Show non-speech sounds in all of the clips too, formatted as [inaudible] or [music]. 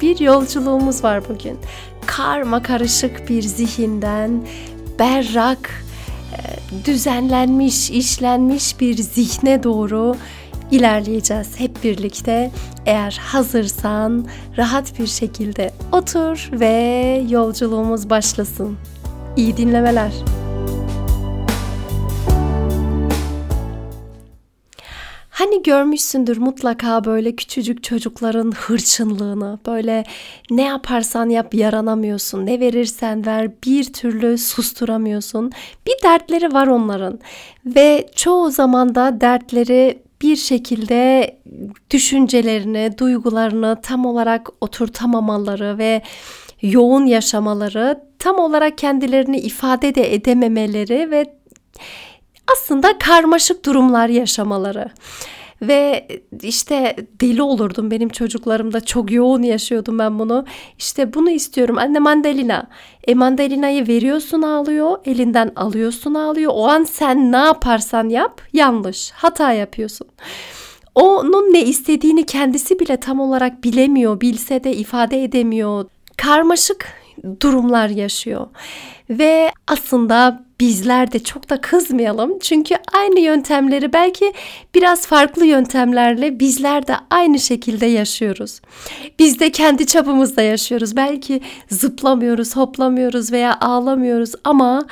Bir yolculuğumuz var bugün. Karma karışık bir zihinden berrak, e, düzenlenmiş, işlenmiş bir zihne doğru ilerleyeceğiz hep birlikte. Eğer hazırsan rahat bir şekilde otur ve yolculuğumuz başlasın. İyi dinlemeler. Hani görmüşsündür mutlaka böyle küçücük çocukların hırçınlığını. Böyle ne yaparsan yap yaranamıyorsun. Ne verirsen ver bir türlü susturamıyorsun. Bir dertleri var onların. Ve çoğu zaman da dertleri bir şekilde düşüncelerini, duygularını tam olarak oturtamamaları ve yoğun yaşamaları, tam olarak kendilerini ifade de edememeleri ve aslında karmaşık durumlar yaşamaları. Ve işte deli olurdum benim çocuklarımda çok yoğun yaşıyordum ben bunu. İşte bunu istiyorum anne mandalina. E mandalinayı veriyorsun ağlıyor, elinden alıyorsun ağlıyor. O an sen ne yaparsan yap yanlış, hata yapıyorsun. Onun ne istediğini kendisi bile tam olarak bilemiyor, bilse de ifade edemiyor. Karmaşık durumlar yaşıyor. Ve aslında bizler de çok da kızmayalım. Çünkü aynı yöntemleri belki biraz farklı yöntemlerle bizler de aynı şekilde yaşıyoruz. Biz de kendi çapımızda yaşıyoruz. Belki zıplamıyoruz, hoplamıyoruz veya ağlamıyoruz ama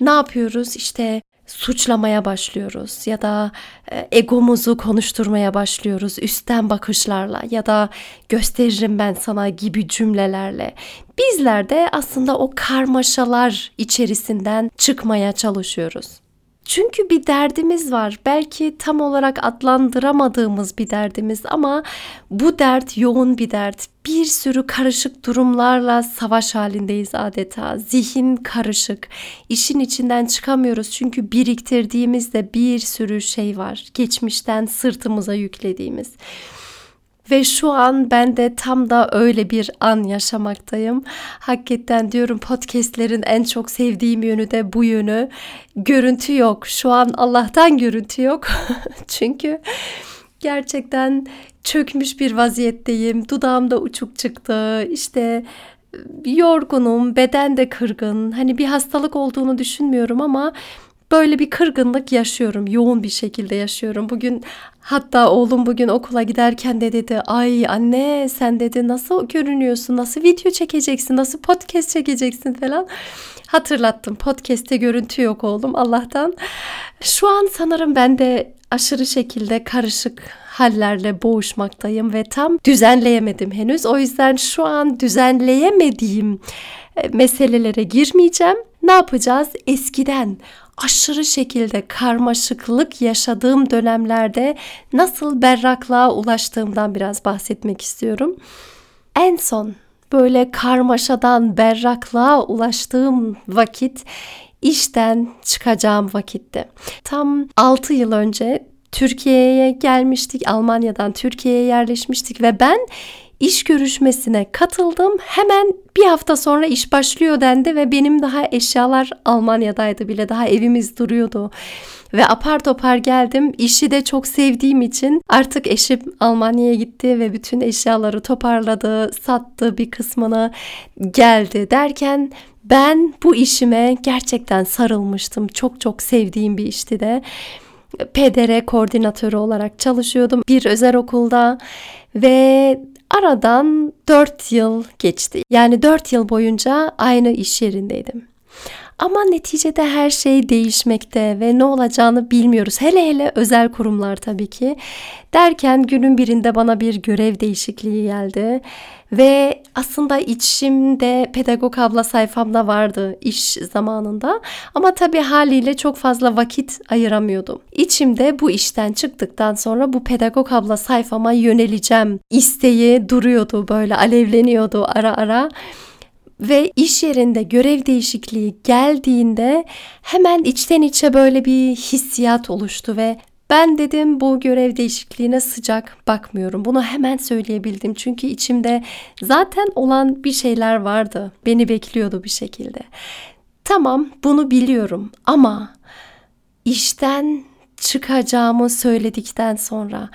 ne yapıyoruz? İşte suçlamaya başlıyoruz ya da e, egomuzu konuşturmaya başlıyoruz üstten bakışlarla ya da gösteririm ben sana gibi cümlelerle. Bizler de aslında o karmaşalar içerisinden çıkmaya çalışıyoruz. Çünkü bir derdimiz var. Belki tam olarak adlandıramadığımız bir derdimiz ama bu dert yoğun bir dert. Bir sürü karışık durumlarla savaş halindeyiz adeta. Zihin karışık. İşin içinden çıkamıyoruz çünkü biriktirdiğimizde bir sürü şey var. Geçmişten sırtımıza yüklediğimiz. Ve şu an ben de tam da öyle bir an yaşamaktayım. Hakikaten diyorum podcastlerin en çok sevdiğim yönü de bu yönü. Görüntü yok. Şu an Allah'tan görüntü yok. [laughs] Çünkü gerçekten çökmüş bir vaziyetteyim. Dudağımda uçuk çıktı. İşte yorgunum, beden de kırgın. Hani bir hastalık olduğunu düşünmüyorum ama böyle bir kırgınlık yaşıyorum. Yoğun bir şekilde yaşıyorum. Bugün hatta oğlum bugün okula giderken de dedi ay anne sen dedi nasıl görünüyorsun? Nasıl video çekeceksin? Nasıl podcast çekeceksin falan. Hatırlattım. Podcast'te görüntü yok oğlum Allah'tan. Şu an sanırım ben de aşırı şekilde karışık hallerle boğuşmaktayım ve tam düzenleyemedim henüz. O yüzden şu an düzenleyemediğim e, meselelere girmeyeceğim. Ne yapacağız? Eskiden aşırı şekilde karmaşıklık yaşadığım dönemlerde nasıl berraklığa ulaştığımdan biraz bahsetmek istiyorum. En son böyle karmaşadan berraklığa ulaştığım vakit işten çıkacağım vakitti. Tam 6 yıl önce Türkiye'ye gelmiştik. Almanya'dan Türkiye'ye yerleşmiştik ve ben iş görüşmesine katıldım. Hemen bir hafta sonra iş başlıyor dendi ve benim daha eşyalar Almanya'daydı bile daha evimiz duruyordu. Ve apar topar geldim. İşi de çok sevdiğim için artık eşim Almanya'ya gitti ve bütün eşyaları toparladı, sattı bir kısmını geldi derken ben bu işime gerçekten sarılmıştım. Çok çok sevdiğim bir işti de. PDR koordinatörü olarak çalışıyordum bir özel okulda ve Aradan 4 yıl geçti. Yani 4 yıl boyunca aynı iş yerindeydim. Ama neticede her şey değişmekte ve ne olacağını bilmiyoruz. Hele hele özel kurumlar tabii ki. Derken günün birinde bana bir görev değişikliği geldi. Ve aslında içimde pedagog abla sayfamda vardı iş zamanında. Ama tabii haliyle çok fazla vakit ayıramıyordum. İçimde bu işten çıktıktan sonra bu pedagog abla sayfama yöneleceğim isteği duruyordu böyle alevleniyordu ara ara. Ve iş yerinde görev değişikliği geldiğinde hemen içten içe böyle bir hissiyat oluştu ve ben dedim bu görev değişikliğine sıcak bakmıyorum. Bunu hemen söyleyebildim. Çünkü içimde zaten olan bir şeyler vardı. Beni bekliyordu bir şekilde. Tamam bunu biliyorum ama işten çıkacağımı söyledikten sonra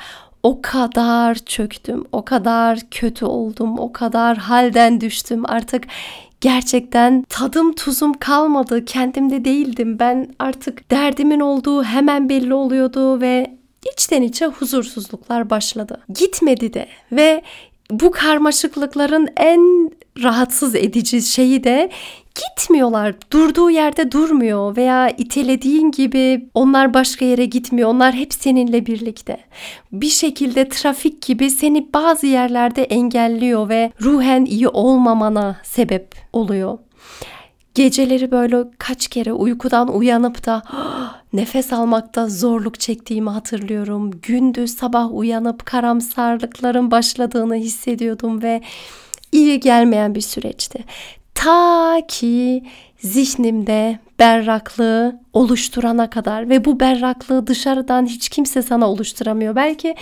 o kadar çöktüm, o kadar kötü oldum, o kadar halden düştüm. Artık gerçekten tadım tuzum kalmadı. Kendimde değildim. Ben artık derdimin olduğu hemen belli oluyordu ve içten içe huzursuzluklar başladı. Gitmedi de ve bu karmaşıklıkların en rahatsız edici şeyi de gitmiyorlar. Durduğu yerde durmuyor veya itelediğin gibi onlar başka yere gitmiyor. Onlar hep seninle birlikte. Bir şekilde trafik gibi seni bazı yerlerde engelliyor ve ruhen iyi olmamana sebep oluyor. Geceleri böyle kaç kere uykudan uyanıp da [gasps] nefes almakta zorluk çektiğimi hatırlıyorum. Gündüz sabah uyanıp karamsarlıkların başladığını hissediyordum ve iyi gelmeyen bir süreçti. Ta ki zihnimde berraklığı oluşturana kadar ve bu berraklığı dışarıdan hiç kimse sana oluşturamıyor. Belki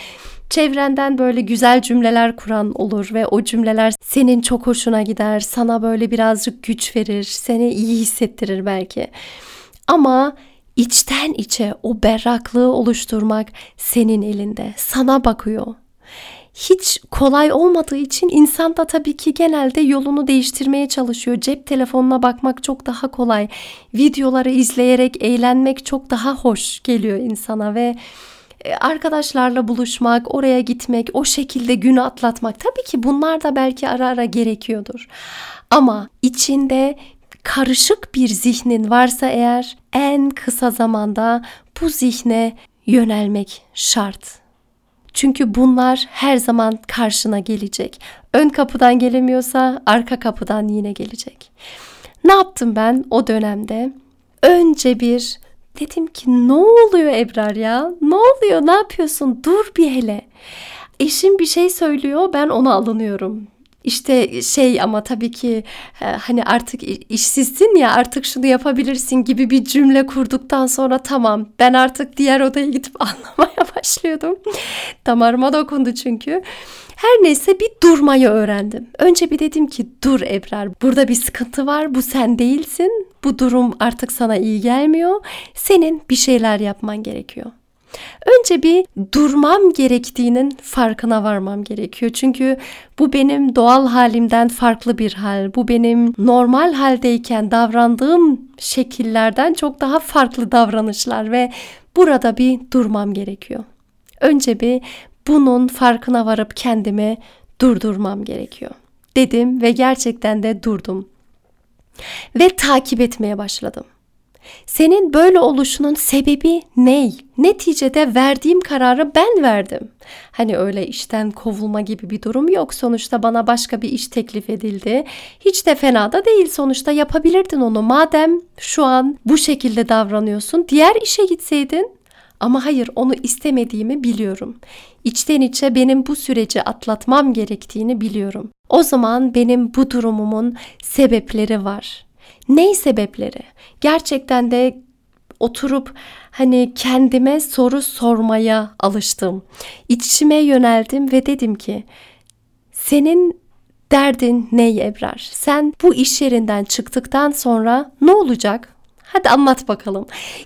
çevrenden böyle güzel cümleler kuran olur ve o cümleler senin çok hoşuna gider, sana böyle birazcık güç verir, seni iyi hissettirir belki. Ama içten içe o berraklığı oluşturmak senin elinde. Sana bakıyor hiç kolay olmadığı için insan da tabii ki genelde yolunu değiştirmeye çalışıyor. Cep telefonuna bakmak çok daha kolay. Videoları izleyerek eğlenmek çok daha hoş geliyor insana ve e, arkadaşlarla buluşmak, oraya gitmek, o şekilde günü atlatmak tabii ki bunlar da belki ara ara gerekiyordur. Ama içinde karışık bir zihnin varsa eğer en kısa zamanda bu zihne yönelmek şart. Çünkü bunlar her zaman karşına gelecek. Ön kapıdan gelemiyorsa arka kapıdan yine gelecek. Ne yaptım ben o dönemde? Önce bir dedim ki ne oluyor Ebrar ya? Ne oluyor? Ne yapıyorsun? Dur bir hele. Eşim bir şey söylüyor ben ona alınıyorum. İşte şey ama tabii ki e, hani artık işsizsin ya artık şunu yapabilirsin gibi bir cümle kurduktan sonra tamam ben artık diğer odaya gidip [laughs] anlamaya başlıyordum. Damarıma dokundu çünkü. Her neyse bir durmayı öğrendim. Önce bir dedim ki dur Ebrar burada bir sıkıntı var bu sen değilsin. Bu durum artık sana iyi gelmiyor. Senin bir şeyler yapman gerekiyor. Önce bir durmam gerektiğinin farkına varmam gerekiyor. Çünkü bu benim doğal halimden farklı bir hal. Bu benim normal haldeyken davrandığım şekillerden çok daha farklı davranışlar ve burada bir durmam gerekiyor. Önce bir bunun farkına varıp kendimi durdurmam gerekiyor. Dedim ve gerçekten de durdum. Ve takip etmeye başladım. Senin böyle oluşunun sebebi ne? Neticede verdiğim kararı ben verdim. Hani öyle işten kovulma gibi bir durum yok. Sonuçta bana başka bir iş teklif edildi. Hiç de fena da değil. Sonuçta yapabilirdin onu. Madem şu an bu şekilde davranıyorsun, diğer işe gitseydin ama hayır onu istemediğimi biliyorum. İçten içe benim bu süreci atlatmam gerektiğini biliyorum. O zaman benim bu durumumun sebepleri var. Ney sebepleri? Gerçekten de oturup hani kendime soru sormaya alıştım. İçime yöneldim ve dedim ki senin derdin ne Ebrar? Sen bu iş yerinden çıktıktan sonra ne olacak? Hadi anlat bakalım.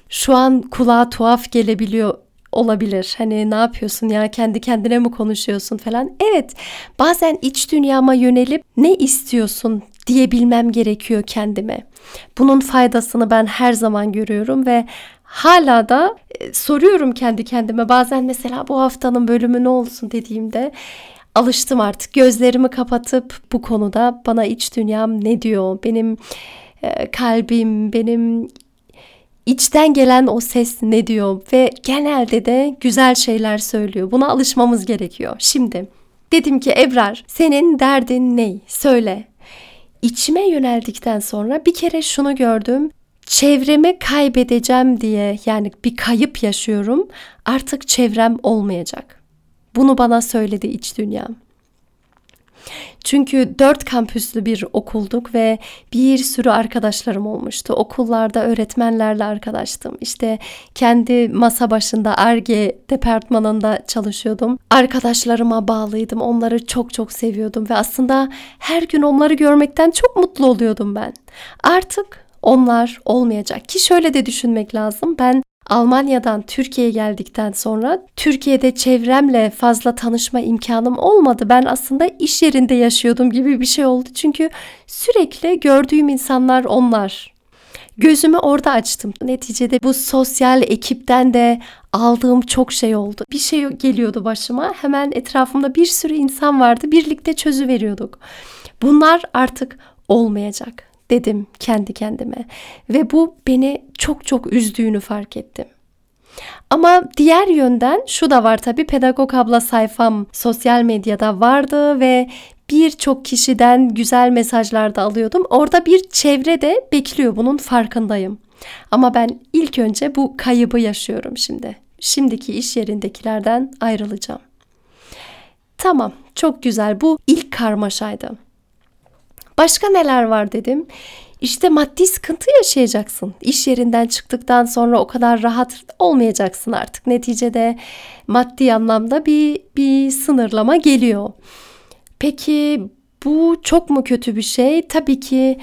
Şu an kulağa tuhaf gelebiliyor olabilir. Hani ne yapıyorsun ya kendi kendine mi konuşuyorsun falan. Evet bazen iç dünyama yönelip ne istiyorsun diyebilmem gerekiyor kendime. Bunun faydasını ben her zaman görüyorum ve hala da e, soruyorum kendi kendime. Bazen mesela bu haftanın bölümü ne olsun dediğimde alıştım artık. Gözlerimi kapatıp bu konuda bana iç dünyam ne diyor? Benim e, kalbim, benim içten gelen o ses ne diyor ve genelde de güzel şeyler söylüyor. Buna alışmamız gerekiyor. Şimdi dedim ki Ebrar senin derdin ne? Söyle. İçime yöneldikten sonra bir kere şunu gördüm. Çevremi kaybedeceğim diye yani bir kayıp yaşıyorum. Artık çevrem olmayacak. Bunu bana söyledi iç dünyam. Çünkü dört kampüslü bir okulduk ve bir sürü arkadaşlarım olmuştu. Okullarda öğretmenlerle arkadaştım. İşte kendi masa başında ARGE departmanında çalışıyordum. Arkadaşlarıma bağlıydım. Onları çok çok seviyordum ve aslında her gün onları görmekten çok mutlu oluyordum ben. Artık onlar olmayacak ki şöyle de düşünmek lazım. Ben Almanya'dan Türkiye'ye geldikten sonra Türkiye'de çevremle fazla tanışma imkanım olmadı. Ben aslında iş yerinde yaşıyordum gibi bir şey oldu. Çünkü sürekli gördüğüm insanlar onlar. Gözümü orada açtım. Neticede bu sosyal ekipten de aldığım çok şey oldu. Bir şey geliyordu başıma. Hemen etrafımda bir sürü insan vardı. Birlikte çözü veriyorduk. Bunlar artık olmayacak dedim kendi kendime ve bu beni çok çok üzdüğünü fark ettim. Ama diğer yönden şu da var tabi pedagog abla sayfam sosyal medyada vardı ve birçok kişiden güzel mesajlar da alıyordum. Orada bir çevre de bekliyor bunun farkındayım. Ama ben ilk önce bu kaybı yaşıyorum şimdi. Şimdiki iş yerindekilerden ayrılacağım. Tamam, çok güzel. Bu ilk karmaşaydı. Başka neler var dedim. İşte maddi sıkıntı yaşayacaksın. İş yerinden çıktıktan sonra o kadar rahat olmayacaksın artık. Neticede maddi anlamda bir bir sınırlama geliyor. Peki bu çok mu kötü bir şey? Tabii ki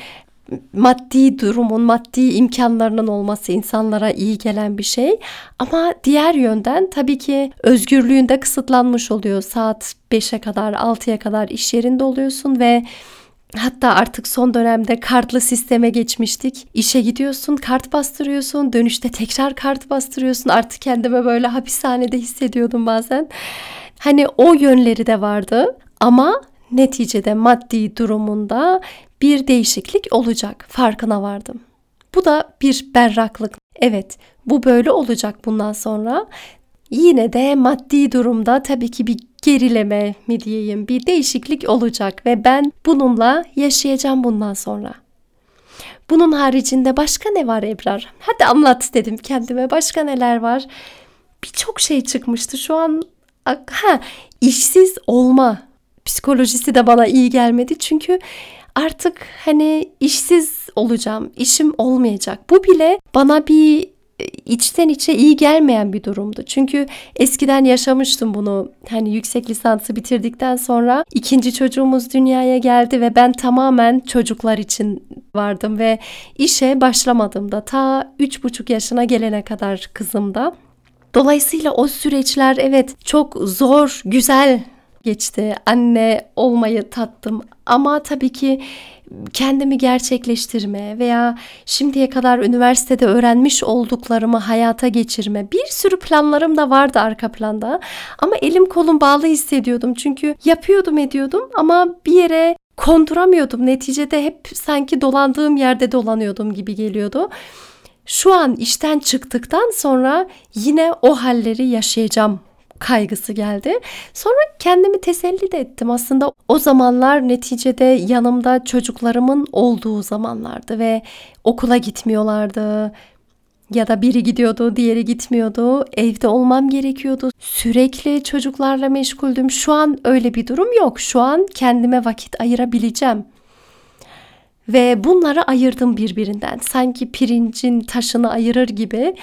maddi durumun, maddi imkanlarının olması insanlara iyi gelen bir şey. Ama diğer yönden tabii ki özgürlüğünde kısıtlanmış oluyor. Saat 5'e kadar, 6'ya kadar iş yerinde oluyorsun ve Hatta artık son dönemde kartlı sisteme geçmiştik. İşe gidiyorsun, kart bastırıyorsun, dönüşte tekrar kart bastırıyorsun. Artık kendime böyle hapishanede hissediyordum bazen. Hani o yönleri de vardı ama neticede maddi durumunda bir değişiklik olacak. Farkına vardım. Bu da bir berraklık. Evet, bu böyle olacak bundan sonra. Yine de maddi durumda tabii ki bir gerileme mi diyeyim bir değişiklik olacak ve ben bununla yaşayacağım bundan sonra. Bunun haricinde başka ne var Ebrar? Hadi anlat dedim kendime. Başka neler var? Birçok şey çıkmıştı. Şu an ha işsiz olma psikolojisi de bana iyi gelmedi. Çünkü artık hani işsiz olacağım, işim olmayacak. Bu bile bana bir içten içe iyi gelmeyen bir durumdu. Çünkü eskiden yaşamıştım bunu. Hani yüksek lisansı bitirdikten sonra ikinci çocuğumuz dünyaya geldi ve ben tamamen çocuklar için vardım ve işe başlamadım da ta üç buçuk yaşına gelene kadar kızım da. Dolayısıyla o süreçler evet çok zor, güzel geçti. Anne olmayı tattım ama tabii ki kendimi gerçekleştirme veya şimdiye kadar üniversitede öğrenmiş olduklarımı hayata geçirme. Bir sürü planlarım da vardı arka planda. Ama elim kolum bağlı hissediyordum. Çünkü yapıyordum ediyordum ama bir yere konduramıyordum. Neticede hep sanki dolandığım yerde dolanıyordum gibi geliyordu. Şu an işten çıktıktan sonra yine o halleri yaşayacağım kaygısı geldi. Sonra kendimi teselli de ettim. Aslında o zamanlar neticede yanımda çocuklarımın olduğu zamanlardı ve okula gitmiyorlardı ya da biri gidiyordu, diğeri gitmiyordu. Evde olmam gerekiyordu. Sürekli çocuklarla meşguldüm. Şu an öyle bir durum yok. Şu an kendime vakit ayırabileceğim. Ve bunları ayırdım birbirinden. Sanki pirincin taşını ayırır gibi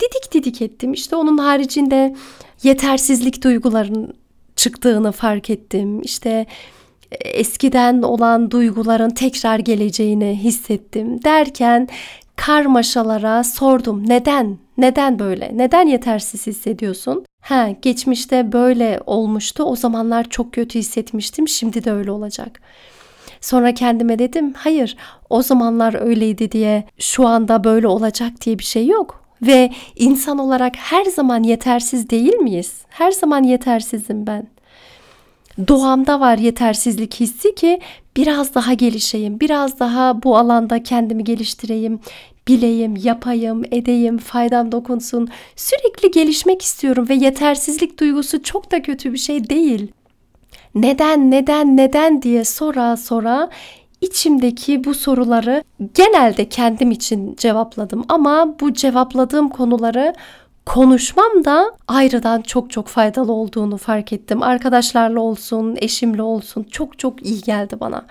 didik didik ettim. İşte onun haricinde yetersizlik duyguların çıktığını fark ettim. İşte e, eskiden olan duyguların tekrar geleceğini hissettim derken karmaşalara sordum. Neden? Neden böyle? Neden yetersiz hissediyorsun? Ha, geçmişte böyle olmuştu. O zamanlar çok kötü hissetmiştim. Şimdi de öyle olacak. Sonra kendime dedim, hayır, o zamanlar öyleydi diye şu anda böyle olacak diye bir şey yok. Ve insan olarak her zaman yetersiz değil miyiz? Her zaman yetersizim ben. Doğamda var yetersizlik hissi ki biraz daha gelişeyim, biraz daha bu alanda kendimi geliştireyim, bileyim, yapayım, edeyim, faydam dokunsun. Sürekli gelişmek istiyorum ve yetersizlik duygusu çok da kötü bir şey değil. Neden, neden, neden diye sora sora içimdeki bu soruları genelde kendim için cevapladım ama bu cevapladığım konuları konuşmam da ayrıdan çok çok faydalı olduğunu fark ettim. Arkadaşlarla olsun, eşimle olsun çok çok iyi geldi bana.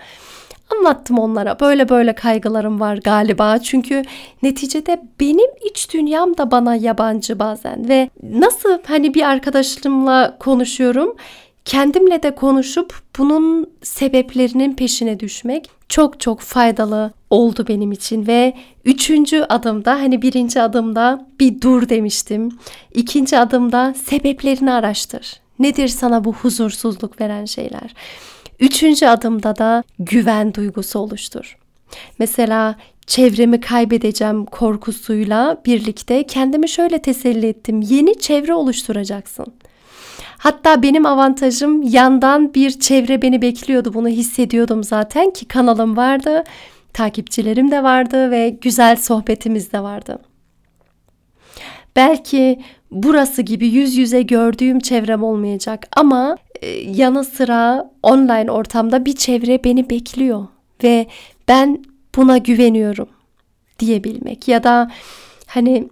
Anlattım onlara böyle böyle kaygılarım var galiba. Çünkü neticede benim iç dünyam da bana yabancı bazen ve nasıl hani bir arkadaşımla konuşuyorum kendimle de konuşup bunun sebeplerinin peşine düşmek çok çok faydalı oldu benim için ve üçüncü adımda hani birinci adımda bir dur demiştim. İkinci adımda sebeplerini araştır. Nedir sana bu huzursuzluk veren şeyler? Üçüncü adımda da güven duygusu oluştur. Mesela çevremi kaybedeceğim korkusuyla birlikte kendimi şöyle teselli ettim. Yeni çevre oluşturacaksın. Hatta benim avantajım yandan bir çevre beni bekliyordu. Bunu hissediyordum zaten ki kanalım vardı, takipçilerim de vardı ve güzel sohbetimiz de vardı. Belki burası gibi yüz yüze gördüğüm çevrem olmayacak ama e, yanı sıra online ortamda bir çevre beni bekliyor ve ben buna güveniyorum diyebilmek ya da hani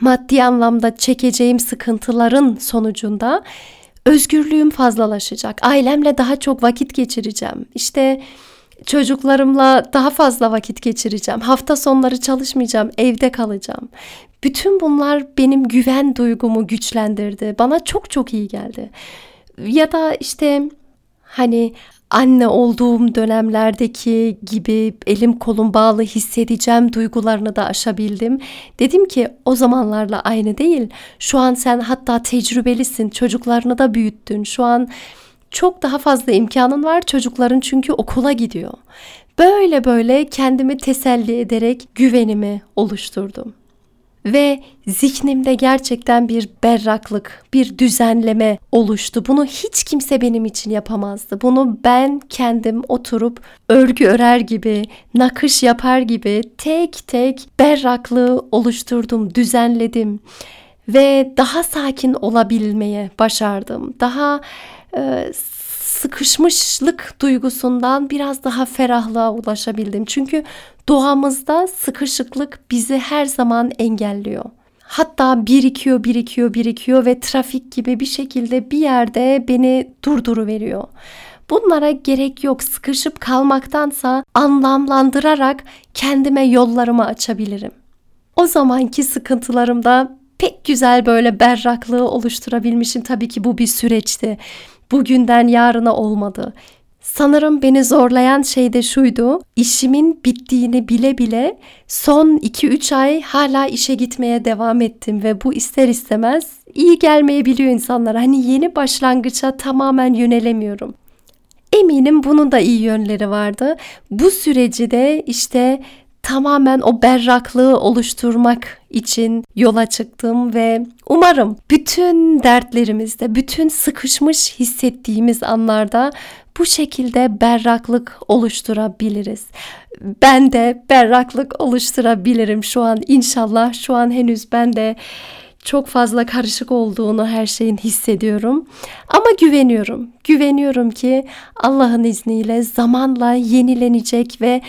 maddi anlamda çekeceğim sıkıntıların sonucunda özgürlüğüm fazlalaşacak. Ailemle daha çok vakit geçireceğim. İşte çocuklarımla daha fazla vakit geçireceğim. Hafta sonları çalışmayacağım, evde kalacağım. Bütün bunlar benim güven duygumu güçlendirdi. Bana çok çok iyi geldi. Ya da işte hani anne olduğum dönemlerdeki gibi elim kolum bağlı hissedeceğim duygularını da aşabildim. Dedim ki o zamanlarla aynı değil. Şu an sen hatta tecrübelisin. Çocuklarını da büyüttün. Şu an çok daha fazla imkanın var. Çocukların çünkü okula gidiyor. Böyle böyle kendimi teselli ederek güvenimi oluşturdum ve zihnimde gerçekten bir berraklık, bir düzenleme oluştu. Bunu hiç kimse benim için yapamazdı. Bunu ben kendim oturup örgü örer gibi, nakış yapar gibi tek tek berraklığı oluşturdum, düzenledim ve daha sakin olabilmeye başardım. Daha e, sıkışmışlık duygusundan biraz daha ferahlığa ulaşabildim. Çünkü doğamızda sıkışıklık bizi her zaman engelliyor. Hatta birikiyor, birikiyor, birikiyor ve trafik gibi bir şekilde bir yerde beni durduruveriyor. Bunlara gerek yok. Sıkışıp kalmaktansa anlamlandırarak kendime yollarımı açabilirim. O zamanki sıkıntılarımda pek güzel böyle berraklığı oluşturabilmişim. Tabii ki bu bir süreçti bugünden yarına olmadı. Sanırım beni zorlayan şey de şuydu. İşimin bittiğini bile bile son 2-3 ay hala işe gitmeye devam ettim ve bu ister istemez iyi gelmeyebiliyor insanlara. Hani yeni başlangıça tamamen yönelemiyorum. Eminim bunun da iyi yönleri vardı. Bu süreci de işte tamamen o berraklığı oluşturmak için yola çıktım ve umarım bütün dertlerimizde, bütün sıkışmış hissettiğimiz anlarda bu şekilde berraklık oluşturabiliriz. Ben de berraklık oluşturabilirim şu an inşallah. Şu an henüz ben de çok fazla karışık olduğunu her şeyin hissediyorum. Ama güveniyorum. Güveniyorum ki Allah'ın izniyle zamanla yenilenecek ve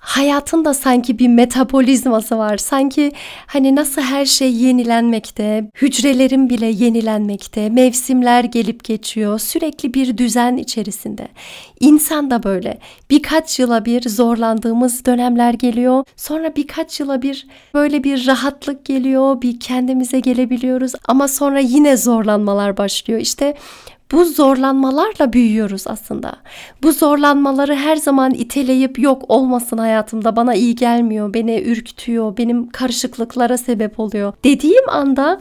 hayatın da sanki bir metabolizması var. Sanki hani nasıl her şey yenilenmekte, hücrelerin bile yenilenmekte, mevsimler gelip geçiyor, sürekli bir düzen içerisinde. İnsan da böyle. Birkaç yıla bir zorlandığımız dönemler geliyor. Sonra birkaç yıla bir böyle bir rahatlık geliyor, bir kendimize gelebiliyoruz ama sonra yine zorlanmalar başlıyor. İşte bu zorlanmalarla büyüyoruz aslında. Bu zorlanmaları her zaman iteleyip yok olmasın hayatımda bana iyi gelmiyor, beni ürkütüyor, benim karışıklıklara sebep oluyor. Dediğim anda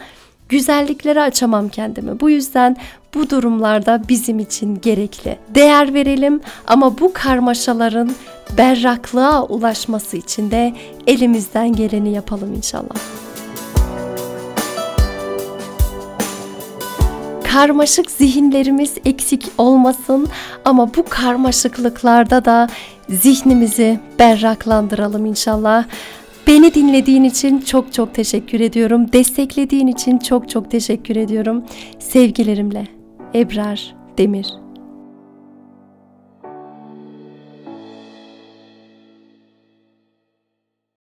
güzelliklere açamam kendimi. Bu yüzden bu durumlarda bizim için gerekli. Değer verelim ama bu karmaşaların berraklığa ulaşması için de elimizden geleni yapalım inşallah. Karmaşık zihinlerimiz eksik olmasın ama bu karmaşıklıklarda da zihnimizi berraklandıralım inşallah. Beni dinlediğin için çok çok teşekkür ediyorum. Desteklediğin için çok çok teşekkür ediyorum. Sevgilerimle Ebrar Demir